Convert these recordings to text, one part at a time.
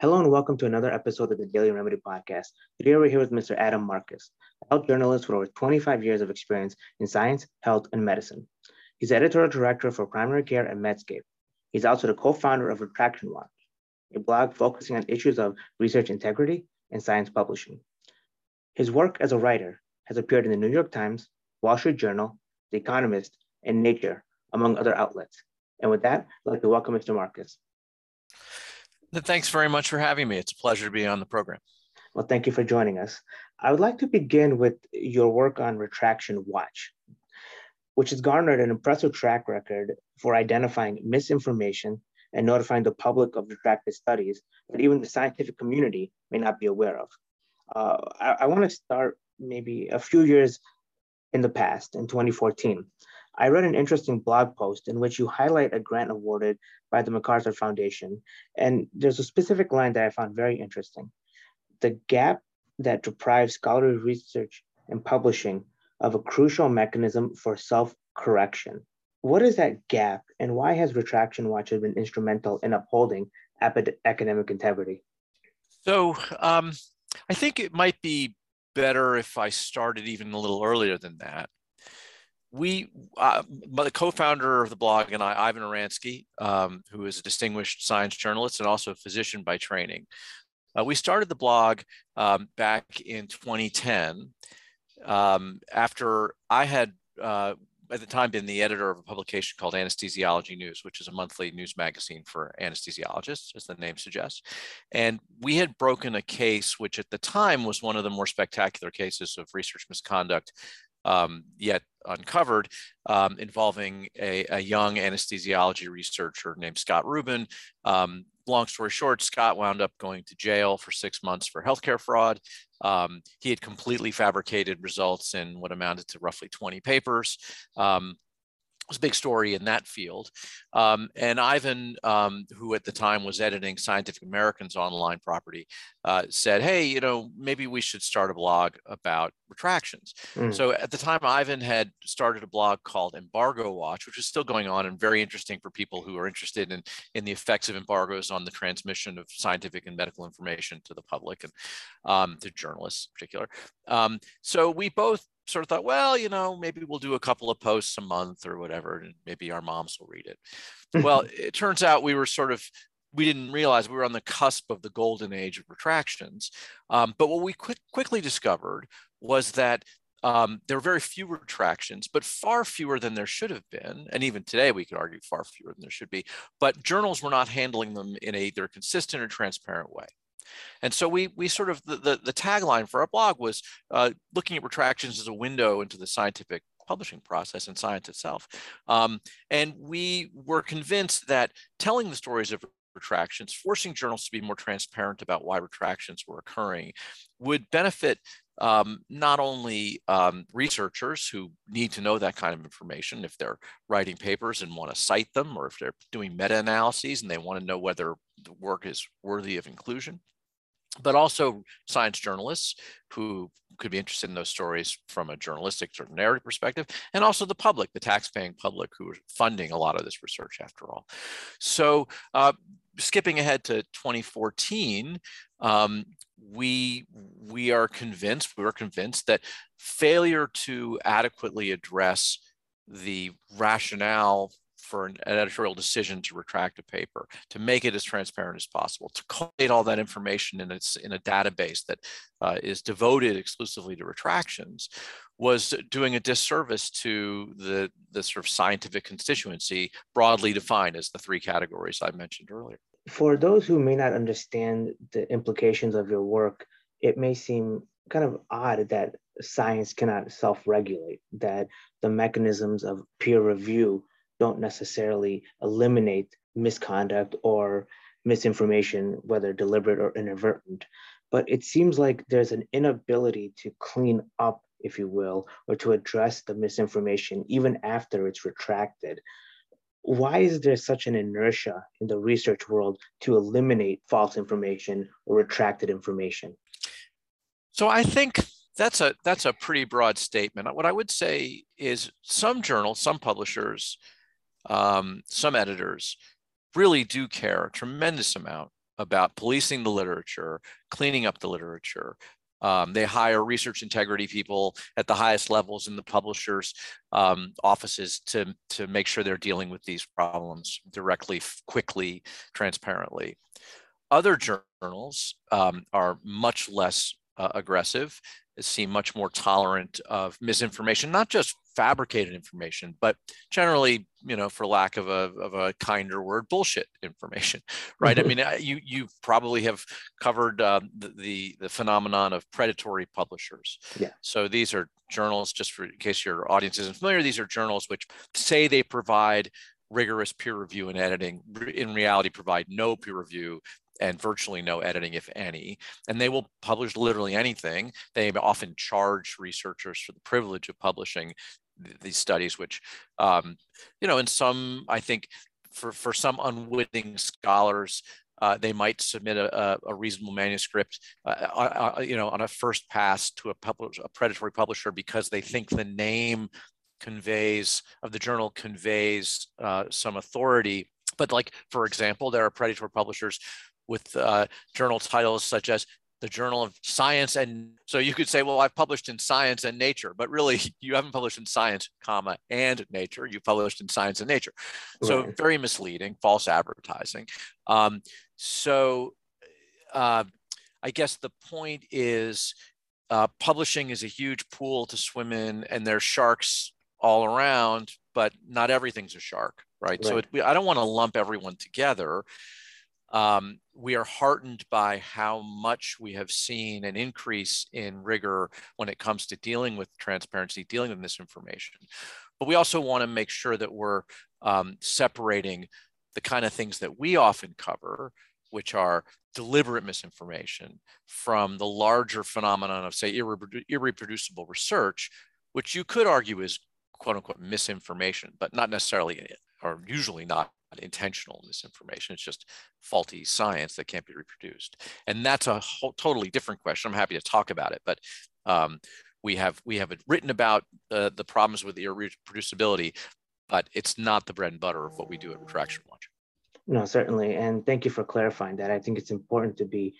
Hello and welcome to another episode of the Daily Remedy Podcast. Today we're here with Mr. Adam Marcus, a health journalist with over 25 years of experience in science, health, and medicine. He's editorial director for primary care at Medscape. He's also the co-founder of Retraction Watch, a blog focusing on issues of research integrity and science publishing. His work as a writer has appeared in the New York Times, Wall Street Journal, The Economist, and Nature, among other outlets. And with that, I'd like to welcome Mr. Marcus. Thanks very much for having me. It's a pleasure to be on the program. Well, thank you for joining us. I would like to begin with your work on Retraction Watch, which has garnered an impressive track record for identifying misinformation and notifying the public of retracted studies that even the scientific community may not be aware of. Uh, I, I want to start maybe a few years in the past, in 2014. I read an interesting blog post in which you highlight a grant awarded by the MacArthur Foundation. And there's a specific line that I found very interesting. The gap that deprives scholarly research and publishing of a crucial mechanism for self correction. What is that gap, and why has Retraction Watch been instrumental in upholding academic integrity? So, um, I think it might be better if I started even a little earlier than that we, uh, the co-founder of the blog and I, Ivan Oransky, um, who is a distinguished science journalist and also a physician by training, uh, we started the blog um, back in 2010 um, after I had, uh, at the time, been the editor of a publication called Anesthesiology News, which is a monthly news magazine for anesthesiologists, as the name suggests. And we had broken a case, which at the time was one of the more spectacular cases of research misconduct um, yet uncovered um, involving a, a, young anesthesiology researcher named Scott Reuben. Um, long story short, Scott wound up going to jail for six months for healthcare fraud. Um, he had completely fabricated results in what amounted to roughly 20 papers. Um, was a big story in that field. Um, and Ivan, um, who at the time was editing Scientific American's online property, uh, said, hey, you know, maybe we should start a blog about retractions. Mm. So at the time, Ivan had started a blog called Embargo Watch, which is still going on and very interesting for people who are interested in, in the effects of embargoes on the transmission of scientific and medical information to the public and um, to journalists in particular. Um, so we both sort of thought, well, you know, maybe we'll do a couple of posts a month or whatever, and maybe our moms will read it. well, it turns out we were sort of we didn't realize we were on the cusp of the golden age of retractions. Um, but what we quick, quickly discovered was that um, there were very few retractions, but far fewer than there should have been. And even today, we could argue far fewer than there should be. But journals were not handling them in a either consistent or transparent way. And so we we sort of the the, the tagline for our blog was uh, looking at retractions as a window into the scientific publishing process and science itself. Um, and we were convinced that telling the stories of retractions, forcing journals to be more transparent about why retractions were occurring, would benefit um, not only um, researchers who need to know that kind of information if they're writing papers and want to cite them, or if they're doing meta analyses and they want to know whether the work is worthy of inclusion, but also science journalists who could be interested in those stories from a journalistic sort of narrative perspective, and also the public, the tax-paying public who are funding a lot of this research after all. So uh, skipping ahead to 2014, um, we we are convinced we are convinced that failure to adequately address the rationale for an editorial decision to retract a paper, to make it as transparent as possible, to collate all that information in, its, in a database that uh, is devoted exclusively to retractions, was doing a disservice to the, the sort of scientific constituency broadly defined as the three categories I mentioned earlier. For those who may not understand the implications of your work, it may seem kind of odd that science cannot self regulate, that the mechanisms of peer review don't necessarily eliminate misconduct or misinformation, whether deliberate or inadvertent. But it seems like there's an inability to clean up, if you will, or to address the misinformation even after it's retracted. Why is there such an inertia in the research world to eliminate false information or retracted information? So I think that's a that's a pretty broad statement. What I would say is some journals, some publishers um, some editors really do care a tremendous amount about policing the literature, cleaning up the literature. Um, they hire research integrity people at the highest levels in the publishers' um, offices to, to make sure they're dealing with these problems directly, quickly, transparently. Other journals um, are much less uh, aggressive, seem much more tolerant of misinformation, not just fabricated information, but generally, you know, for lack of a, of a kinder word, bullshit information, right? Mm-hmm. I mean, you you probably have covered uh, the, the, the phenomenon of predatory publishers. Yeah. So these are journals, just for in case your audience isn't familiar, these are journals which say they provide rigorous peer review and editing in reality provide no peer review and virtually no editing, if any. And they will publish literally anything. They often charge researchers for the privilege of publishing these studies, which, um, you know, in some, I think, for, for some unwitting scholars, uh, they might submit a, a reasonable manuscript, uh, uh, uh, you know, on a first pass to a, publish, a predatory publisher because they think the name conveys of the journal conveys uh, some authority. But like, for example, there are predatory publishers with uh, journal titles such as the Journal of Science and so you could say, well, I've published in Science and Nature, but really you haven't published in Science, comma and Nature. You published in Science and Nature, so very misleading, false advertising. Um, so uh, I guess the point is, uh, publishing is a huge pool to swim in, and there's sharks all around, but not everything's a shark, right? right. So it, I don't want to lump everyone together um, we are heartened by how much we have seen an increase in rigor when it comes to dealing with transparency, dealing with misinformation. But we also want to make sure that we're um, separating the kind of things that we often cover, which are deliberate misinformation, from the larger phenomenon of, say, irreprodu- irreproducible research, which you could argue is quote unquote misinformation, but not necessarily or usually not intentional misinformation. It's just faulty science that can't be reproduced. And that's a whole, totally different question. I'm happy to talk about it, but um, we have we have written about uh, the problems with the reproducibility, but it's not the bread and butter of what we do at Retraction Watch. No, certainly. And thank you for clarifying that. I think it's important to be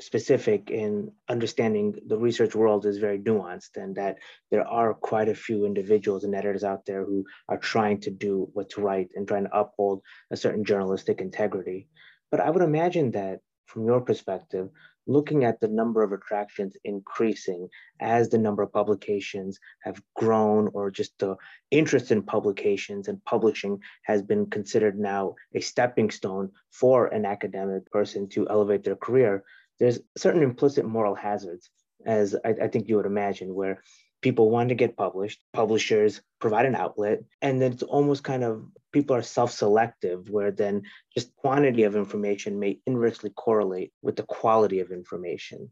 specific in understanding the research world is very nuanced and that there are quite a few individuals and editors out there who are trying to do what's right and trying to uphold a certain journalistic integrity. But I would imagine that from your perspective, looking at the number of retractions increasing as the number of publications have grown or just the interest in publications and publishing has been considered now a stepping stone for an academic person to elevate their career there's certain implicit moral hazards, as I, I think you would imagine, where people want to get published, publishers provide an outlet, and then it's almost kind of people are self-selective, where then just quantity of information may inversely correlate with the quality of information.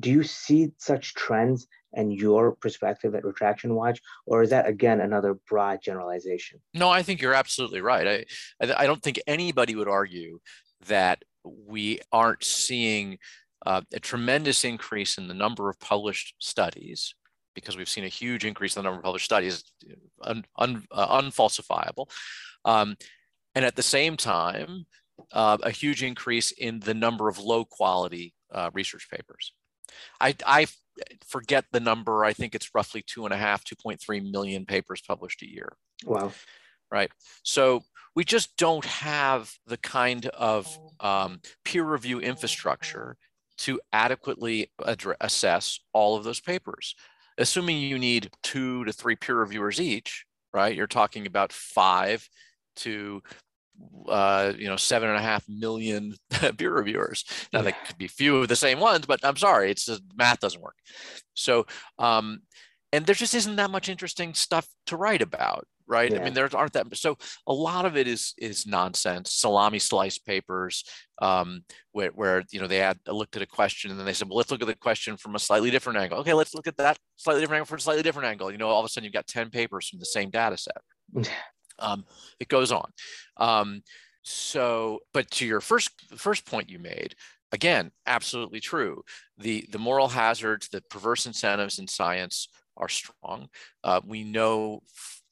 Do you see such trends and your perspective at Retraction Watch, or is that again another broad generalization? No, I think you're absolutely right. I I don't think anybody would argue that we aren't seeing uh, a tremendous increase in the number of published studies because we've seen a huge increase in the number of published studies, un, un, uh, unfalsifiable. Um, and at the same time, uh, a huge increase in the number of low quality uh, research papers. I, I, forget the number. I think it's roughly two and a half, 2.3 million papers published a year. Wow. Right. So we just don't have the kind of um, peer review infrastructure to adequately address, assess all of those papers. Assuming you need two to three peer reviewers each, right? You're talking about five to uh, you know seven and a half million peer reviewers. Now yeah. could be few of the same ones, but I'm sorry, it's just, math doesn't work. So um, and there just isn't that much interesting stuff to write about right? Yeah. i mean there aren't that so a lot of it is is nonsense. Salami slice papers um, where, where you know they had looked at a question and then they said well let's look at the question from a slightly different angle. Okay let's look at that slightly different angle for a slightly different angle. You know all of a sudden you've got 10 papers from the same data set. Um, it goes on. Um, so but to your first first point you made again absolutely true. The the moral hazards the perverse incentives in science are strong. Uh, we know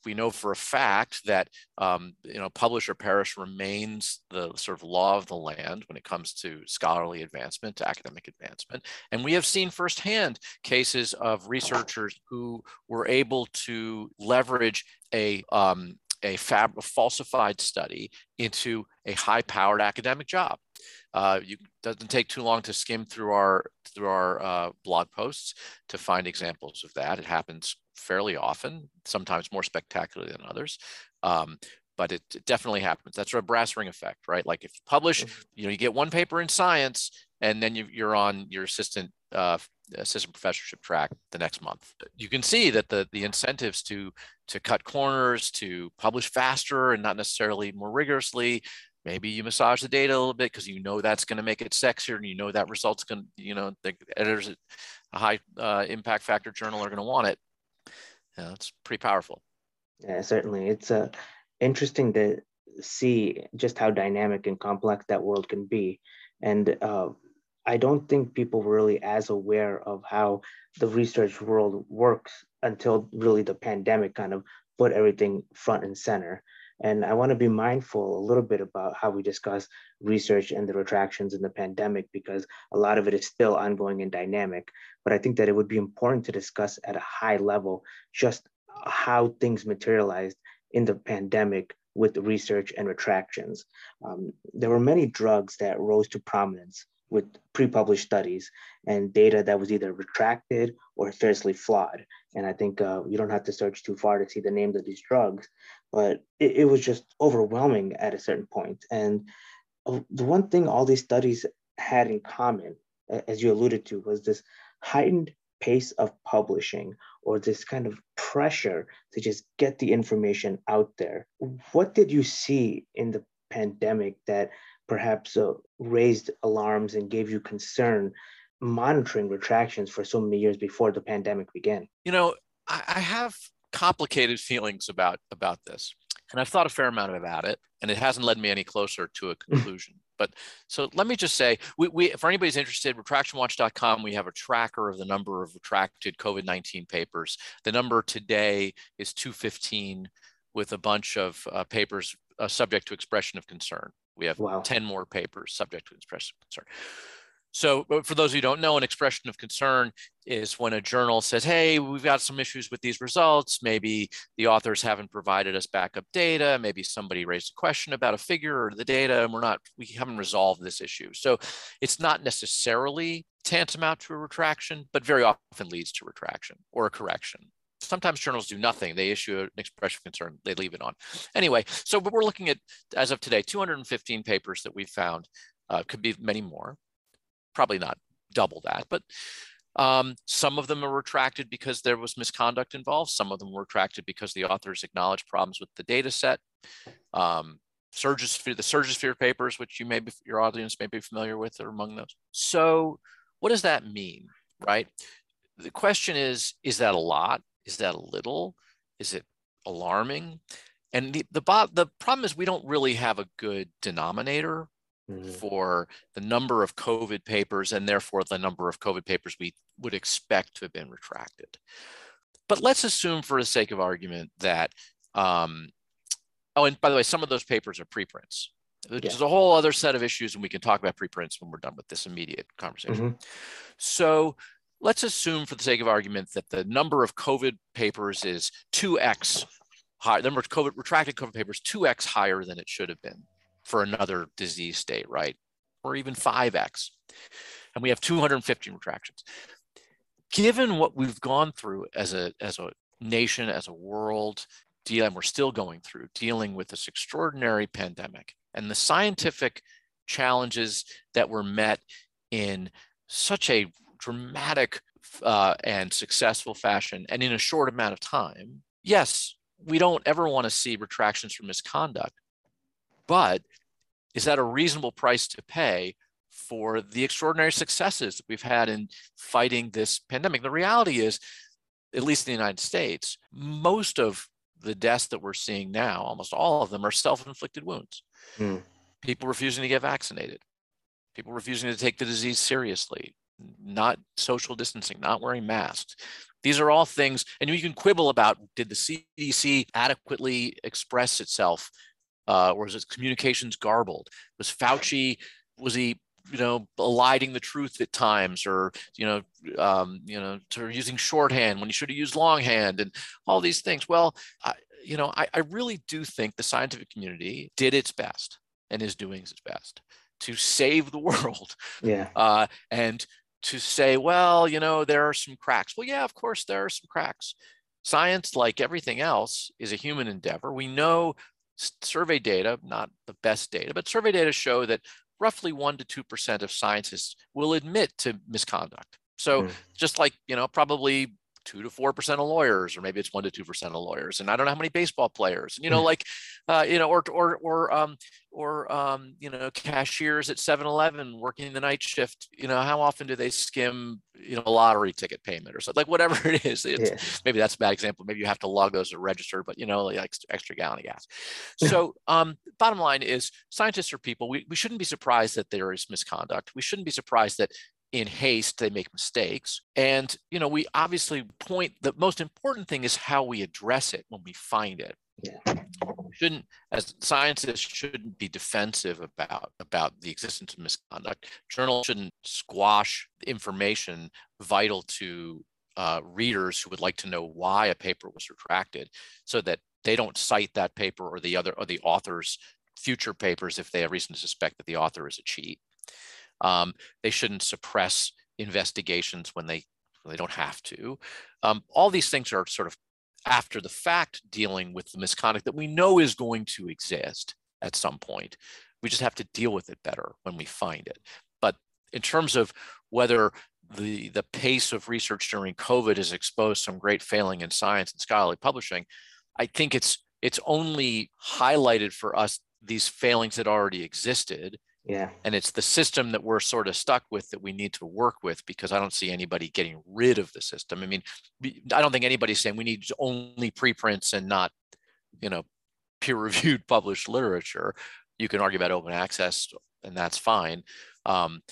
we know for a fact that um, you know publish or perish remains the sort of law of the land when it comes to scholarly advancement to academic advancement and we have seen firsthand cases of researchers who were able to leverage a um, a, fab, a falsified study into a high-powered academic job. Uh, doesn't take too long to skim through our through our uh, blog posts to find examples of that. It happens fairly often, sometimes more spectacularly than others. Um, but it, it, definitely happens. That's a brass ring effect, right? Like if you publish, mm-hmm. you know, you get one paper in science, and then you, are on your assistant uh, assistant professorship track the next month. You can see that the the incentives to to cut corners, to publish faster and not necessarily more rigorously. Maybe you massage the data a little bit because you know that's going to make it sexier, and you know that results going. You know the editors at a high uh, impact factor journal are going to want it. Yeah, it's pretty powerful. Yeah, certainly. It's uh, interesting to see just how dynamic and complex that world can be. And uh, I don't think people were really as aware of how the research world works until really the pandemic kind of put everything front and center. And I want to be mindful a little bit about how we discuss research and the retractions in the pandemic because a lot of it is still ongoing and dynamic. But I think that it would be important to discuss at a high level just how things materialized in the pandemic with research and retractions. Um, there were many drugs that rose to prominence with pre-published studies and data that was either retracted or seriously flawed. And I think uh, you don't have to search too far to see the names of these drugs, but it, it was just overwhelming at a certain point. And uh, the one thing all these studies had in common, as you alluded to, was this heightened pace of publishing or this kind of pressure to just get the information out there. What did you see in the pandemic that perhaps uh, raised alarms and gave you concern monitoring retractions for so many years before the pandemic began? You know, I, I have complicated feelings about about this, and I've thought a fair amount about it, and it hasn't led me any closer to a conclusion. but so let me just say, we, we for anybody's interested, retractionwatch.com, we have a tracker of the number of retracted COVID-19 papers. The number today is 215 with a bunch of uh, papers uh, subject to expression of concern. We have wow. 10 more papers subject to expression of concern. So, for those who don't know, an expression of concern is when a journal says, Hey, we've got some issues with these results. Maybe the authors haven't provided us backup data. Maybe somebody raised a question about a figure or the data, and we're not, we haven't resolved this issue. So, it's not necessarily tantamount to a retraction, but very often leads to retraction or a correction. Sometimes journals do nothing. They issue an expression of concern, they leave it on. Anyway, so we're looking at, as of today, 215 papers that we've found. Uh, could be many more probably not double that, but um, some of them are retracted because there was misconduct involved. Some of them were retracted because the authors acknowledged problems with the data set. Um, Surgisphere, the Surgisphere papers, which you may be, your audience may be familiar with, are among those. So what does that mean, right? The question is, is that a lot? Is that a little? Is it alarming? And the, the, the problem is we don't really have a good denominator mm-hmm. for the number of COVID papers and therefore the number of COVID papers we would expect to have been retracted. But let's assume, for the sake of argument, that, um, oh, and by the way, some of those papers are preprints. There's yeah. a whole other set of issues, and we can talk about preprints when we're done with this immediate conversation. Mm-hmm. So let's assume, for the sake of argument, that the number of COVID papers is 2x higher, the number of COVID retracted COVID papers 2x higher than it should have been for another disease state, right? Or even 5x. And we have 250 retractions. Given what we've gone through as a, as a nation, as a world, and we're still going through, dealing with this extraordinary pandemic and the scientific challenges that were met in such a dramatic uh, and successful fashion and in a short amount of time, yes, we don't ever want to see retractions for misconduct, but is that a reasonable price to pay for the extraordinary successes that we've had in fighting this pandemic? The reality is, at least in the United States, most of the deaths that we're seeing now, almost all of them, are self inflicted wounds. Mm. People refusing to get vaccinated, people refusing to take the disease seriously, not social distancing, not wearing masks. These are all things, and you can quibble about did the CDC adequately express itself, uh, or was its communications garbled? Was Fauci was he you know eliding the truth at times or you know um, you know to using shorthand when he should have used longhand and all these things? Well I, you know I, I really do think the scientific community did its best and is doing its best to save the world. Yeah. Uh, and to say well you know there are some cracks. Well yeah of course there are some cracks. Science like everything else is a human endeavor. We know survey data not the best data but survey data show that roughly 1 to 2% of scientists will admit to misconduct. So mm. just like, you know, probably two to four percent of lawyers, or maybe it's one to two percent of lawyers, and I don't know how many baseball players, you know, mm. like, uh, you know, or or or um, or um, you know, cashiers at 7-Eleven working the night shift. You know, how often do they skim, you know, a lottery ticket payment or something like whatever it is? Yeah. Maybe that's a bad example. Maybe you have to log those or register, but you know, like extra, extra gallon of gas. So, um, bottom line is, scientists are people. We we shouldn't be surprised that there is misconduct. We shouldn't be surprised that in haste they make mistakes and you know we obviously point the most important thing is how we address it when we find it. Yeah. shouldn't as scientists shouldn't be defensive about about the existence of misconduct. Journals shouldn't squash information vital to uh, readers who would like to know why a paper was retracted so that they don't cite that paper or the other or the author's future papers if they have reason to suspect that the author is a cheat um, they shouldn't suppress investigations when they when they don't have to. Um, all these things are sort of after the fact dealing with the misconduct that we know is going to exist at some point. We just have to deal with it better when we find it. But in terms of whether the the pace of research during COVID has exposed some great failing in science and scholarly publishing, I think it's it's only highlighted for us these failings that already existed yeah. And it's the system that we're sort of stuck with that we need to work with because I don't see anybody getting rid of the system. I mean, I don't think anybody's saying we need only preprints and not, you know, peer reviewed published literature. You can argue about open access and that's fine. Um,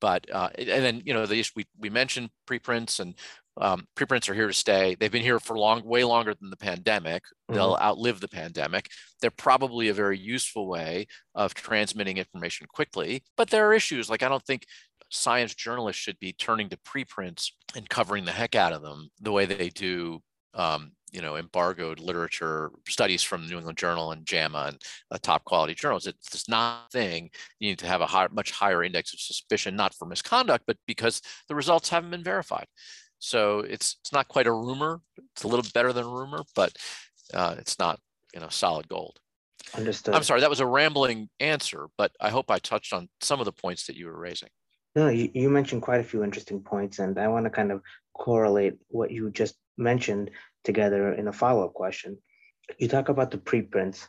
but uh, and then you know the we we mentioned preprints and um, preprints are here to stay. They've been here for long, way longer than the pandemic. They'll mm-hmm. outlive the pandemic. They're probably a very useful way of transmitting information quickly. But there are issues like I don't think science journalists should be turning to preprints and covering the heck out of them the way they do. Um, you know, embargoed literature studies from the New England Journal and JAMA and uh, top quality journals. It's just not a thing. You need to have a high, much higher index of suspicion, not for misconduct, but because the results haven't been verified. So it's it's not quite a rumor. It's a little better than a rumor, but uh, it's not you know solid gold. Understood. I'm sorry, that was a rambling answer, but I hope I touched on some of the points that you were raising. No, you, you mentioned quite a few interesting points, and I want to kind of correlate what you just mentioned together in a follow-up question. You talk about the preprints,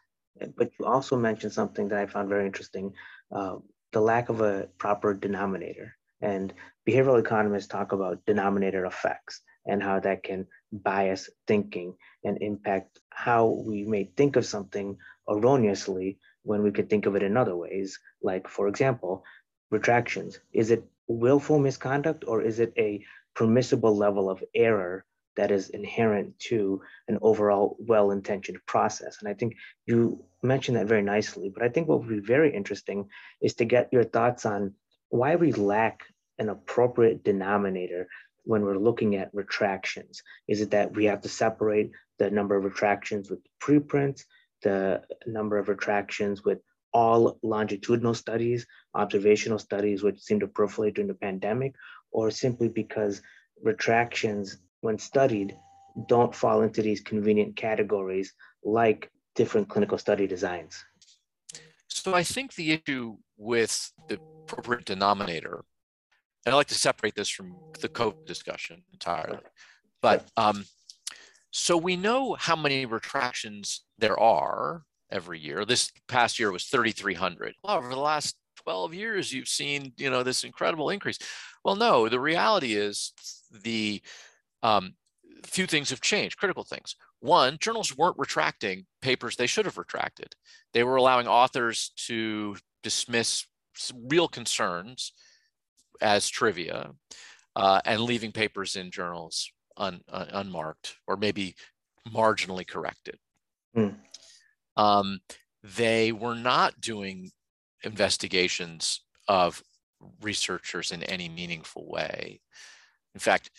but you also mentioned something that I found very interesting: uh, the lack of a proper denominator. And behavioral economists talk about denominator effects and how that can bias thinking and impact how we may think of something erroneously when we could think of it in other ways. Like, for example, retractions. Is it willful misconduct or is it a permissible level of error that is inherent to an overall well intentioned process? And I think you mentioned that very nicely. But I think what would be very interesting is to get your thoughts on why we lack an appropriate denominator when we're looking at retractions? Is it that we have to separate the number of retractions with preprints, the number of retractions with all longitudinal studies, observational studies, which seem to proliferate during the pandemic, or simply because retractions, when studied, don't fall into these convenient categories like different clinical study designs? So I think the issue with the appropriate denominator and I like to separate this from the COVID discussion entirely. But um, so we know how many retractions there are every year. This past year was 3,300. Well, over the last 12 years, you've seen you know this incredible increase. Well, no, the reality is the um, few things have changed, critical things. One, journals weren't retracting papers they should have retracted. They were allowing authors to dismiss real concerns as trivia. uh, and leaving papers in journals un, uh, unmarked or maybe marginally corrected. Mm. Um, they were not doing investigations of researchers in any meaningful way. In fact,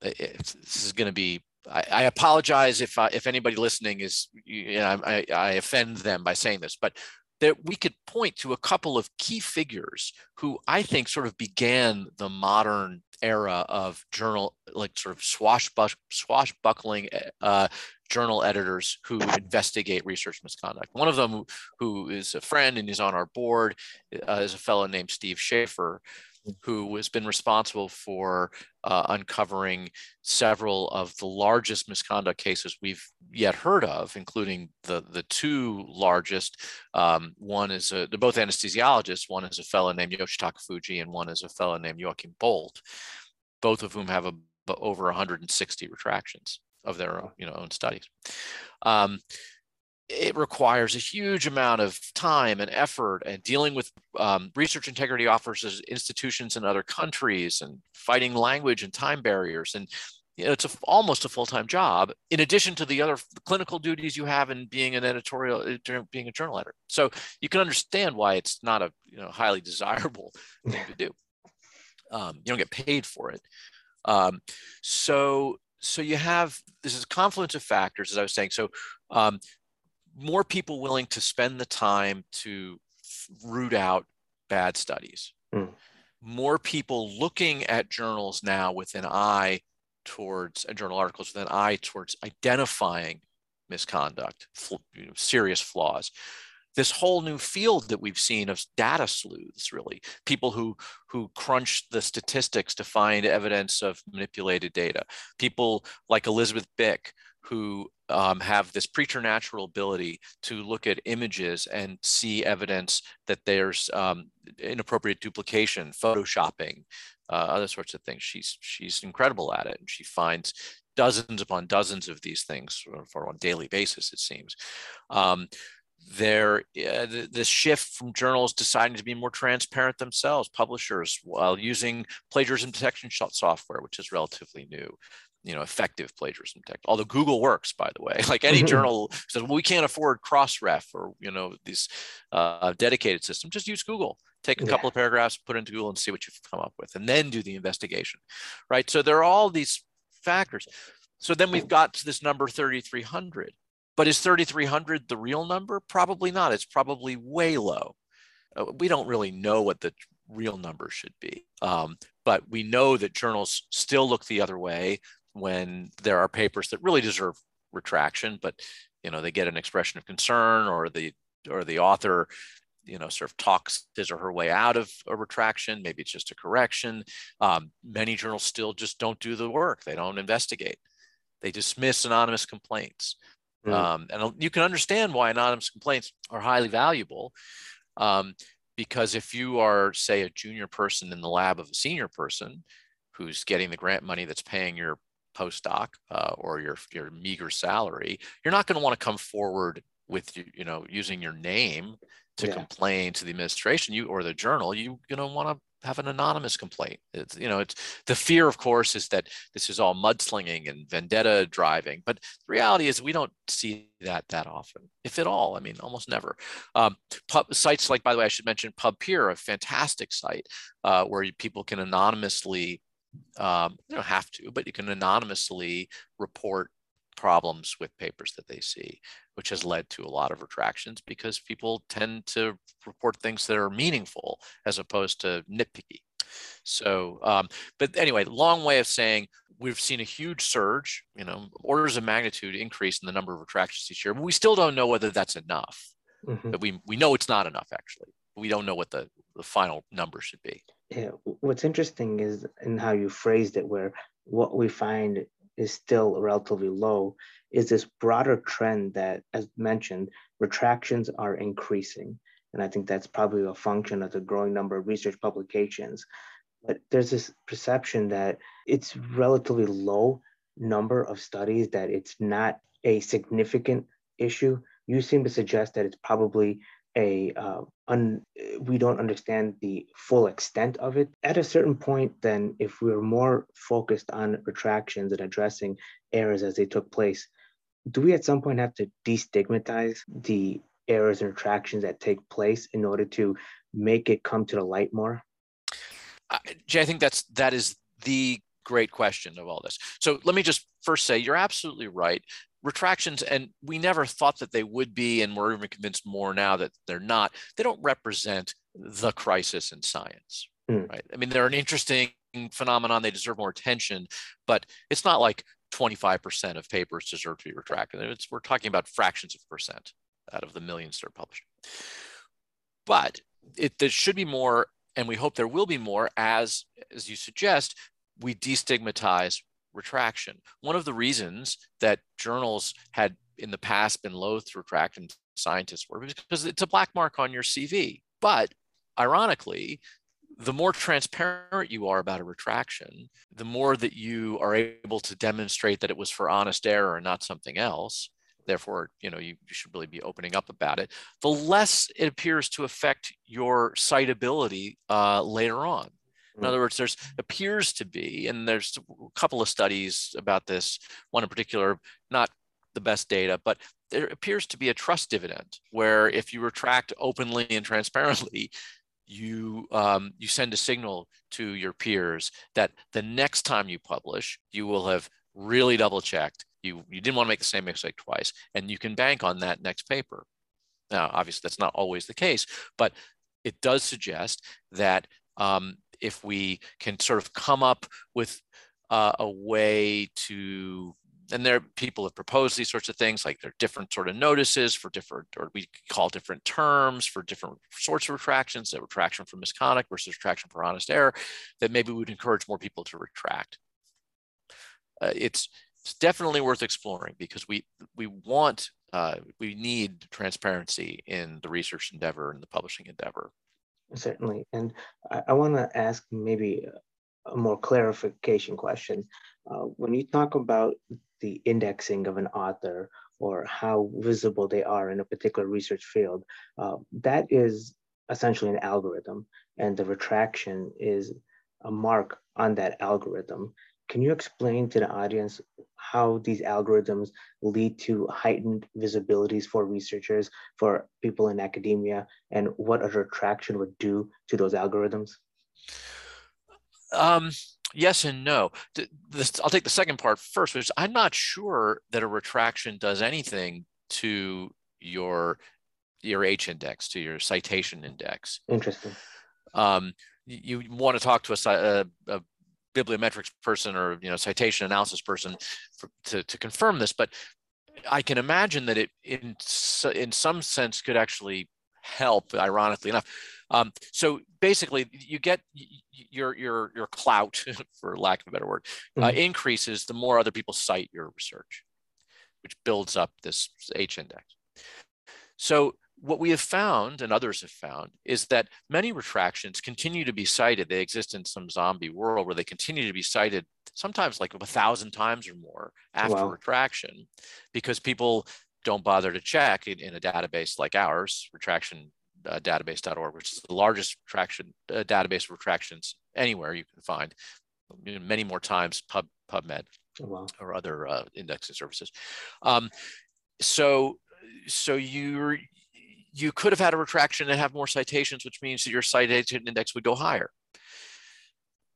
this is going to be. I, I apologize if if anybody listening is, you know, I, I offend them by saying this, but that we could point to a couple of key figures who I think sort of began the modern era of journal, like sort of swashbuck, swashbuckling uh, journal editors who investigate research misconduct. One of them, who is a friend and is on our board, uh, is a fellow named Steve Shafer, who has been responsible for uh, uncovering several of the largest misconduct cases we've yet heard of, including the the two largest. Um, one is a, they're both anesthesiologists. One is a fellow named Yoshitaka Fujii, and one is a fellow named Joachim Boldt, both of whom have a, over 160 retractions of their own, you know, own studies. Um, it requires a huge amount of time and effort and dealing with um, research integrity officers institutions in other countries and fighting language and time barriers. And you know, it's a, almost a full-time job in addition to the other clinical duties you have in being an editorial uh, being a journal editor. So you can understand why it's not a you know highly desirable thing to do. Um, you don't get paid for it. Um, so so you have this is a confluence of factors as i was saying. So um, more people willing to spend the time to root out bad studies. Mm. More people looking at journals now with an eye towards and journal articles with an eye towards identifying misconduct, you know, serious flaws. This whole new field that we've seen of data sleuths, really, people who who crunch the statistics to find evidence of manipulated data. People like Elisabeth Bik, who um, have this preternatural ability to look at images and see evidence that there's um, inappropriate duplication, photoshopping, uh, other sorts of things. She's she's incredible at it, and she finds dozens upon dozens of these things for on a daily basis. It seems. Um, there, uh, the, the, shift from journals deciding to be more transparent themselves, publishers, while using plagiarism detection software, which is relatively new you know effective plagiarism tech although google works by the way. Like any mm-hmm. journal says well we can't afford crossref or you know these uh, dedicated systems just use google. Take a yeah. couple of paragraphs put into google and see what you've come up with and then do the investigation right? So there are all these factors. So then we've got to this number 3300 but is 3300 the real number? Probably not. It's probably way low. Uh, we don't really know what the real number should be. Um, but we know that journals still look the other way when there are papers that really deserve retraction, but you know they get an expression of concern or the or the author you know sort of talks his or her way out of a retraction. Maybe it's just a correction. Um, many journals still just don't do the work. They don't investigate. They dismiss anonymous complaints. Mm. um, and you can understand why anonymous complaints are highly valuable um, because if you are say a junior person in the lab of a senior person who's getting the grant money that's paying your postdoc uh, or your your meager salary, you're not going to want to come forward with you, know, using your name to yeah. complain to the administration you or the journal. You you know want to have an anonymous complaint. It's, you know, it's the fear, of course, is that this is all mudslinging and vendetta driving. But the reality is, we don't see that that often, if at all. I mean, almost never. Um, pub, sites like, by the way, I should mention PubPeer, a fantastic site uh, where people can anonymously um, you don't have to, but you can anonymously report problems with papers that they see, which has led to a lot of retractions because people tend to report things that are meaningful as opposed to nitpicky. So, um, but anyway, long way of saying we've seen a huge surge, you know, orders of magnitude increase in the number of retractions each year, but we still don't know whether that's enough. Mm-hmm. But we we know it's not enough actually. We don't know what the, the final number should be yeah, what's interesting is in how you phrased it, where what we find is still relatively low, is this broader trend that, as mentioned, retractions are increasing. And I think that's probably a function of the growing number of research publications. But there's this perception that it's relatively low number of studies, that it's not a significant issue. You seem to suggest that it's probably a uh, un, we don't understand the full extent of it. At a certain point, then, if we're more focused on retractions and addressing errors as they took place, do we at some point have to destigmatize the errors and retractions that take place in order to make it come to the light more? Uh, Jay, I think that's that is the great question of all this. So let me just first say you're absolutely right retractions, and we never thought that they would be, and we're even convinced more now that they're not, they don't represent the crisis in science, mm. right? I mean, they're an interesting phenomenon, they deserve more attention, but it's not like 25% of papers deserve to be retracted. It's, we're talking about fractions of percent out of the millions that are published. But it, there should be more, and we hope there will be more as, as you suggest, we destigmatize retraction. One of the reasons that journals had in the past been loath to retract and scientists were because it's a black mark on your CV. But ironically, the more transparent you are about a retraction, the more that you are able to demonstrate that it was for honest error and not something else. Therefore, you know, you, you should really be opening up about it. The less it appears to affect your citability uh, later on. In other words, there's appears to be, and there's a couple of studies about this, one in particular, not the best data, but there appears to be a trust dividend where if you retract openly and transparently, you um, you send a signal to your peers that the next time you publish, you will have really double checked. You you didn't want to make the same mistake twice, and you can bank on that next paper. Now, obviously, that's not always the case, but it does suggest that um, if we can sort of come up with uh, a way to and there people have proposed these sorts of things like there are different sort of notices for different or we call different terms for different sorts of retractions that retraction for misconduct versus retraction for honest error that maybe would encourage more people to retract. Uh, it's it's definitely worth exploring because we we want uh, we need transparency in the research endeavor and the publishing endeavor Certainly. And I, I want to ask maybe a more clarification question. Uh, when you talk about the indexing of an author or how visible they are in a particular research field, uh, that is essentially an algorithm, and the retraction is a mark on that algorithm. Can you explain to the audience how these algorithms lead to heightened visibilities for researchers, for people in academia, and what a retraction would do to those algorithms? Um, yes and no. This, I'll take the second part first, which I'm not sure that a retraction does anything to your your H index, to your citation index. Interesting. Um, you, want to talk to a, a, a bibliometrics person or you know citation analysis person for, to, to confirm this but i can imagine that it in in some sense could actually help ironically enough um, so basically you get your your your clout for lack of a better word uh, mm-hmm. increases the more other people cite your research which builds up this h index so what we have found and others have found is that many retractions continue to be cited. They exist in some zombie world where they continue to be cited sometimes like a thousand times or more after wow. retraction because people don't bother to check in, in a database like ours, retraction uh, database.org, which is the largest retraction uh, database of retractions anywhere you can find, many more times Pub, PubMed oh, wow. or other uh, indexing services. Um, so so you're you could have had a retraction and have more citations, which means that your citation index would go higher.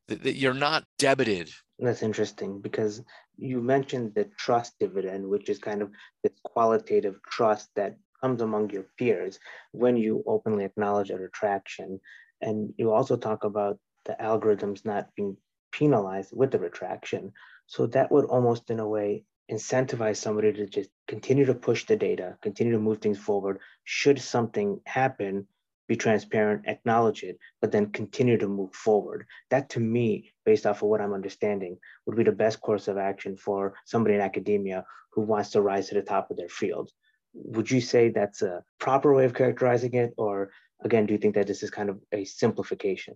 That you're not debited. That's interesting because you mentioned the trust dividend, which is kind of this qualitative trust that comes among your peers when you openly acknowledge a retraction. And you also talk about the algorithms not being penalized with the retraction. So that would almost, in a way, incentivize somebody to just continue to push the data, continue to move things forward. Should something happen, be transparent, acknowledge it, but then continue to move forward. That to me, based off of what I'm understanding, would be the best course of action for somebody in academia who wants to rise to the top of their field. Would you say that's a proper way of characterizing it? Or again, do you think that this is kind of a simplification?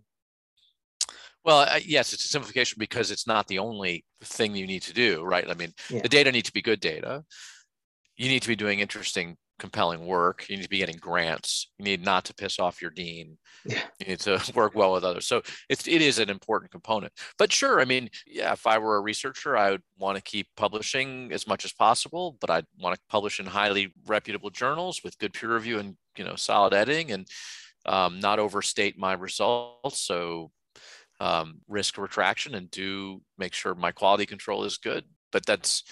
Well, uh, yes, it's a simplification because it's not the only thing you need to do, right? I mean, yeah. the data need to be good data. You need to be doing interesting compelling work. You need to be getting grants. You need not to piss off your dean. Yeah. You need to work well with others. So it's it is an important component. But sure, I mean, yeah, if I were a researcher, I would want to keep publishing as much as possible, but I'd want to publish in highly reputable journals with good peer review and you know solid editing and um, not overstate my results. So um, risk retraction and do make sure my quality control is good. But that's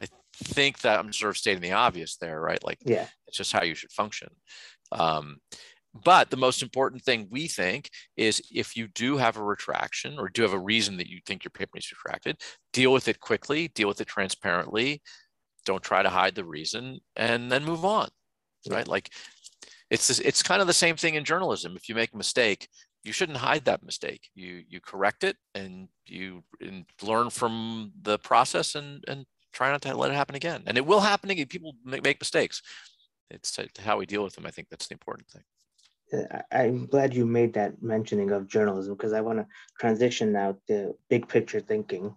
I think that I'm sort of stating the obvious there, right? Like, yeah, it's just how you should function. Um, but the most important thing we think is if you do have a retraction or do have a reason that you think your paper needs retracted, deal with it quickly, deal with it transparently. Don't try to hide the reason, and then move on. Yeah. Right? Like, it's this, it's kind of the same thing in journalism. If you make a mistake, you shouldn't hide that mistake. You you correct it and you and learn from the process and and try not to let it happen again. And it will happen again. People make, make mistakes. It's how we deal with them. I think that's the important thing. I'm glad you made that mentioning of journalism because I want to transition now to big picture thinking.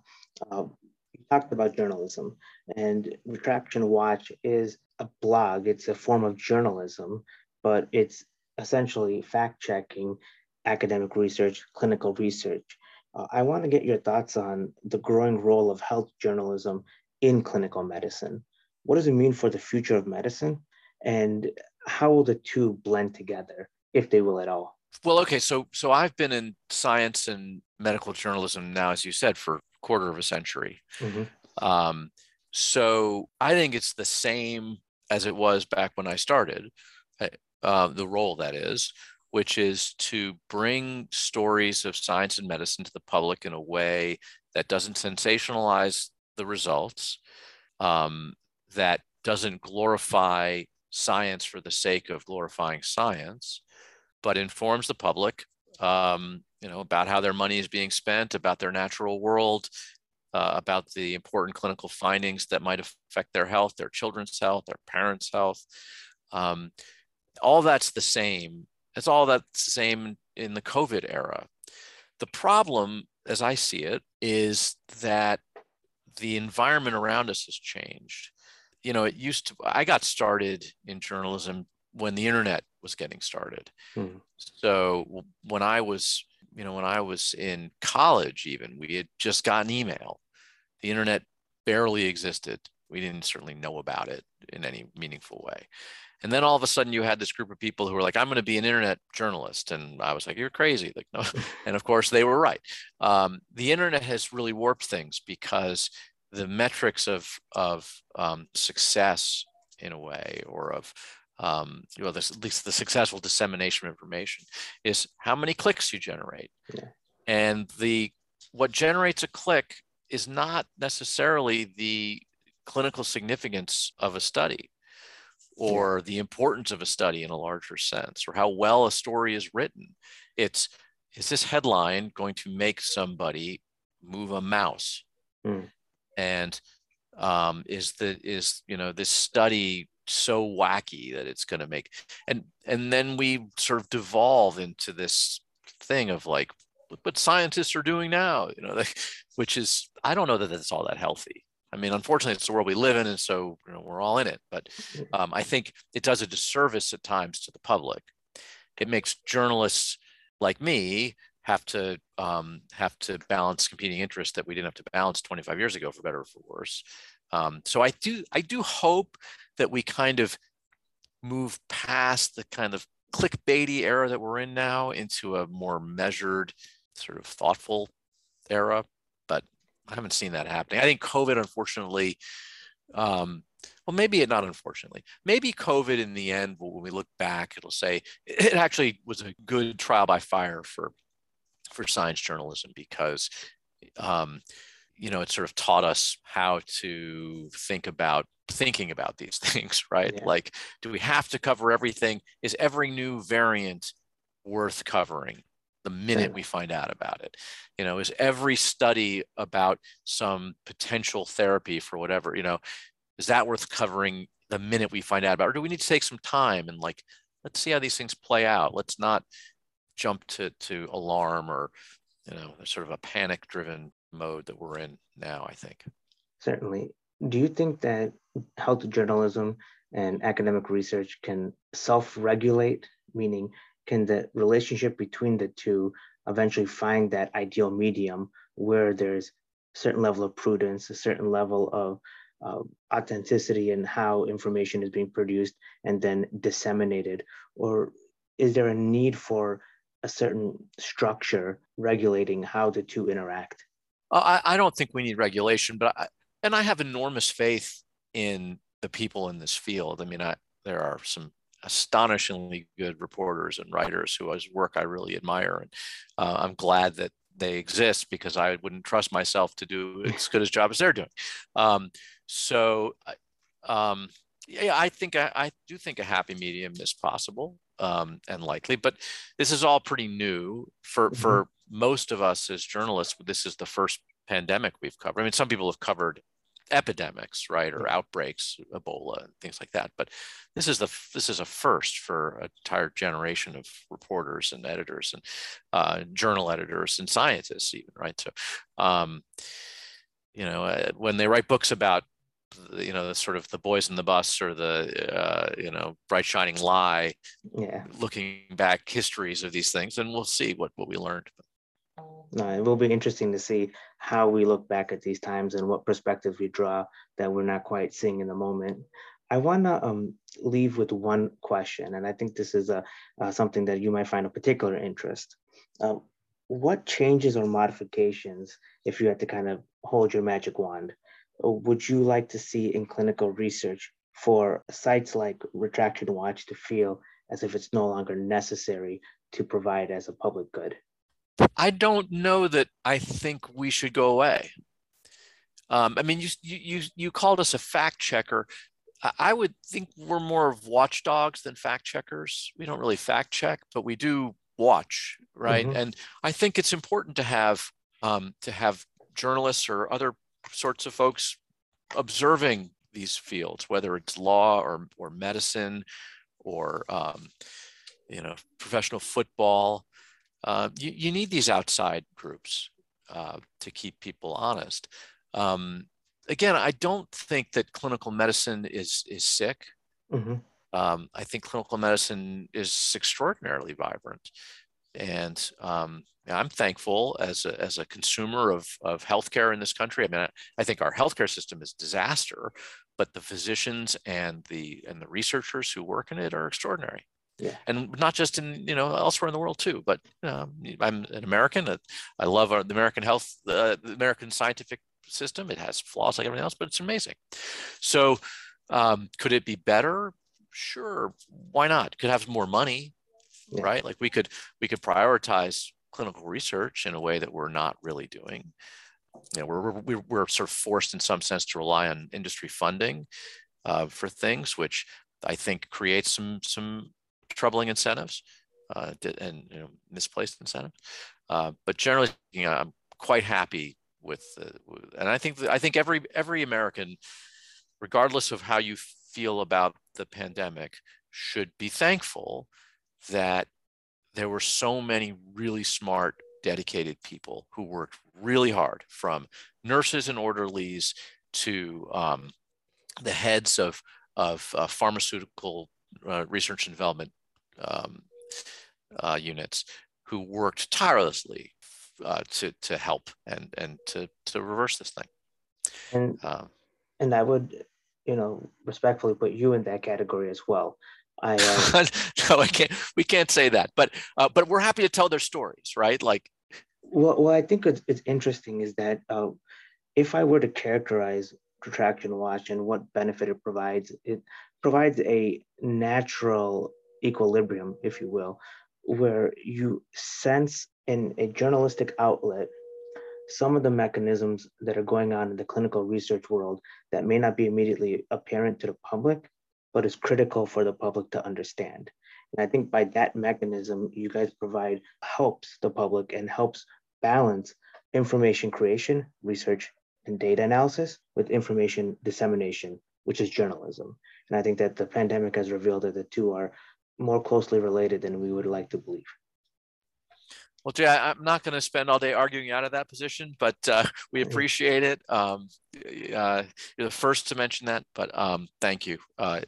Uh, you talked about journalism, and Retraction Watch is a blog. It's a form of journalism, but it's essentially fact checking academic research, clinical research. Uh, I want to get your thoughts on the growing role of health journalism in clinical medicine. What does it mean for the future of medicine? And how will the two blend together, if they will at all? Well, okay, so so I've been in science and medical journalism now, as you said, for a quarter of a century. Mm-hmm. Um, so I think it's the same as it was back when I started, uh, uh the role that is, which is to bring stories of science and medicine to the public in a way that doesn't sensationalize the results, um, that doesn't glorify science for the sake of glorifying science, but informs the public, um, you know, about how their money is being spent, about their natural world, uh, about the important clinical findings that might affect their health, their children's health, their parents' health. Um, all that's the same. It's all that's the same in the COVID era. The problem, as I see it, is that the environment around us has changed. You know, it used to, I got started in journalism when the internet was getting started. Hmm. So when I was, you know, when I was in college, even we had just gotten email. The internet barely existed. We didn't certainly know about it in any meaningful way. And then all of a sudden you had this group of people who were like, I'm going to be an internet journalist. And I was like, you're crazy. Like, no. and of course they were right. Um, the internet has really warped things because the metrics of, of um, success in a way, or of, um, you know, this, at least the successful dissemination of information is how many clicks you generate. Yeah. And the, what generates a click is not necessarily the clinical significance of a study or the importance of a study in a larger sense or how well a story is written. It's is this headline going to make somebody move a mouse? Mm. and um, is the is you know this study so wacky that it's going to make and and then we sort of devolve into this thing of like what scientists are doing now you know like, which is i don't know that that's all that healthy I mean, unfortunately, it's the world we live in, and so you know, we're all in it. But um, I think it does a disservice at times to the public. It makes journalists like me have to um, have to balance competing interests that we didn't have to balance 25 years ago, for better or for worse. Um, so I do I do hope that we kind of move past the kind of clickbaity era that we're in now into a more measured, sort of thoughtful era. I haven't seen that happening. I think COVID, unfortunately, um, well, maybe it not unfortunately. Maybe COVID in the end, when we look back, it'll say it actually was a good trial by fire for for science journalism because um, you know it sort of taught us how to think about thinking about these things, right? Yeah. Like, do we have to cover everything? Is every new variant worth covering? The minute we find out about it. You know is every study about some potential therapy for whatever you know is that worth covering the minute we find out about it? or do we need to take some time and like let's see how these things play out. Let's not jump to to alarm or you know sort of a panic driven mode that we're in now i think. Certainly. Do you think that health journalism and academic research can self-regulate, meaning can the relationship between the two eventually find that ideal medium where there's a certain level of prudence, a certain level of uh, authenticity in how information is being produced and then disseminated? Or is there a need for a certain structure regulating how the two interact? I, I don't think we need regulation, but I, and I have enormous faith in the people in this field. I mean, I, there are some astonishingly good reporters and writers whose work I really admire, and uh, I'm glad that they exist because I wouldn't trust myself to do as good a job as they're doing. Um, so, um, yeah, I think I, I, do think a happy medium is possible um, and likely, but this is all pretty new for mm-hmm. for most of us as journalists. This is the first pandemic we've covered. I mean, some people have covered epidemics, right, or outbreaks, Ebola, and things like that. But this is the this is a first for an entire generation of reporters and editors and uh, journal editors and scientists, even right. So, um, you know, uh, when they write books about you know the sort of the boys in the bus or the uh, you know bright shining lie yeah looking back histories of these things and we'll see what what we learned no, it will be interesting to see how we look back at these times and what perspectives we draw that we're not quite seeing in the moment. I want to um, leave with one question, and I think this is a, uh, something that you might find of particular interest. Uh, what changes or modifications, if you had to kind of hold your magic wand, uh, would you like to see in clinical research for sites like Retraction Watch to feel as if it's no longer necessary to provide as a public good? I don't know that I think we should go away. Um, I mean, you, you, you called us a fact checker. I would think we're more of watchdogs than fact checkers. We don't really fact check, but we do watch, right? Mm-hmm. And I think it's important to have um, to have journalists or other sorts of folks observing these fields, whether it's law or or medicine or um, you know professional football. Uh, you, you need these outside groups uh, to keep people honest. Um, again, I don't think that clinical medicine is is sick. Mm-hmm. Um, I think clinical medicine is extraordinarily vibrant, and um, I'm thankful as a, as a consumer of of healthcare in this country. I mean, I, I think our healthcare system is disaster, but the physicians and the and the researchers who work in it are extraordinary yeah. and not just in you know elsewhere in the world too but um, i'm an american i love our, the american health uh, the american scientific system. It has flaws like everything else but it's amazing. So um, could it be better? Sure. Why not? Could have more money yeah. right? Like we could we could prioritize clinical research in a way that we're not really doing. You know we're, we're, we're sort of forced in some sense to rely on industry funding uh, for things which I think creates some some troubling incentives uh, and you know, misplaced incentives. Uh, but generally speaking, I'm quite happy with, uh, and I think I think every every American, regardless of how you feel about the pandemic, should be thankful that there were so many really smart, dedicated people who worked really hard, from nurses and orderlies to um, the heads of of uh, pharmaceutical uh, research and development um, uh, units who worked tirelessly uh, to to help and and to to reverse this thing. And um, and I would, you know, respectfully put you in that category as well. I uh, no, I can't. We can't say that, but uh, but we're happy to tell their stories, right? Like, well, well, I think it's, it's interesting is that uh, if I were to characterize traction watch and what benefit it provides, it provides a natural equilibrium, if you will, where you sense in a journalistic outlet some of the mechanisms that are going on in the clinical research world that may not be immediately apparent to the public, but is critical for the public to understand. And I think by that mechanism, you guys provide helps the public and helps balance information creation, research, and data analysis with information dissemination, which is journalism. And I think that the pandemic has revealed that the two are more closely related than we would like to believe. Well, Jay, I'm not going to spend all day arguing out of that position, but uh, we appreciate it. Um, uh, you're the first to mention that, but um, thank you. Uh,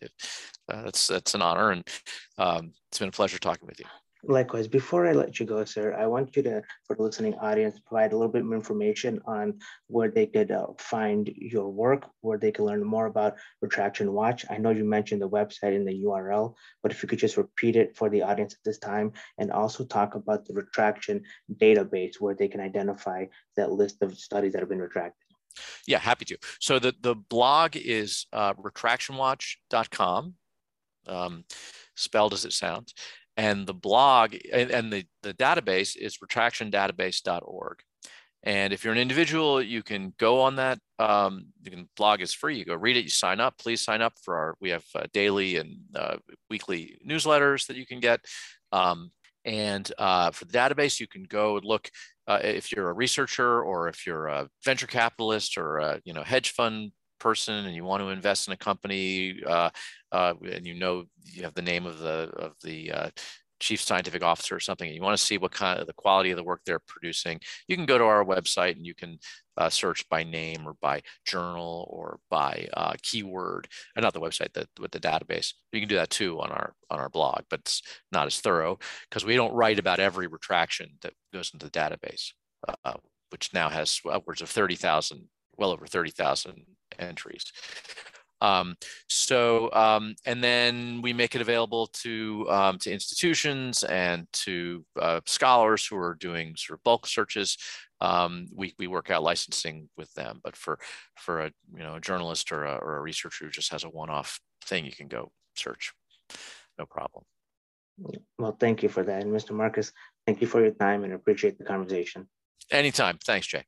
uh that's that's an honor, and um, it's been a pleasure talking with you. Likewise, before I let you go, sir, I want you to, for the listening audience, provide a little bit more information on where they could uh, find your work, where they can learn more about Retraction Watch. I know you mentioned the website and the URL, but if you could just repeat it for the audience at this time, and also talk about the retraction database where they can identify that list of studies that have been retracted. Yeah, happy to. So the, the blog is uh, retractionwatch.com, um, spelled as it sounds and the blog and, and the, the database is retractiondatabase.org. And if you're an individual, you can go on that. Um, you can blog is free. You go read it. You sign up. Please sign up for our. We have uh, daily and uh, weekly newsletters that you can get. Um, and uh, for the database, you can go look. Uh, if you're a researcher or if you're a venture capitalist or a you know hedge fund person and you want to invest in a company uh, uh, and you know you have the name of the of the uh, chief scientific officer or something and you want to see what kind of the quality of the work they're producing you can go to our website and you can uh, search by name or by journal or by uh, keyword uh, not the website that with the database. You can do that too on our on our blog but it's not as thorough because we don't write about every retraction that goes into the database uh, which now has upwards of 30,000 well over 30,000 entries. Um, so, um, and then we make it available to, um, to institutions and to uh, scholars who are doing sort of bulk searches. Um, we, we work out licensing with them, but for, for a, you know, a journalist or a, or a researcher who just has a one-off thing, you can go search, no problem. Well, thank you for that. And Mr. Marcus, thank you for your time and appreciate the conversation. Anytime. Thanks, Jay.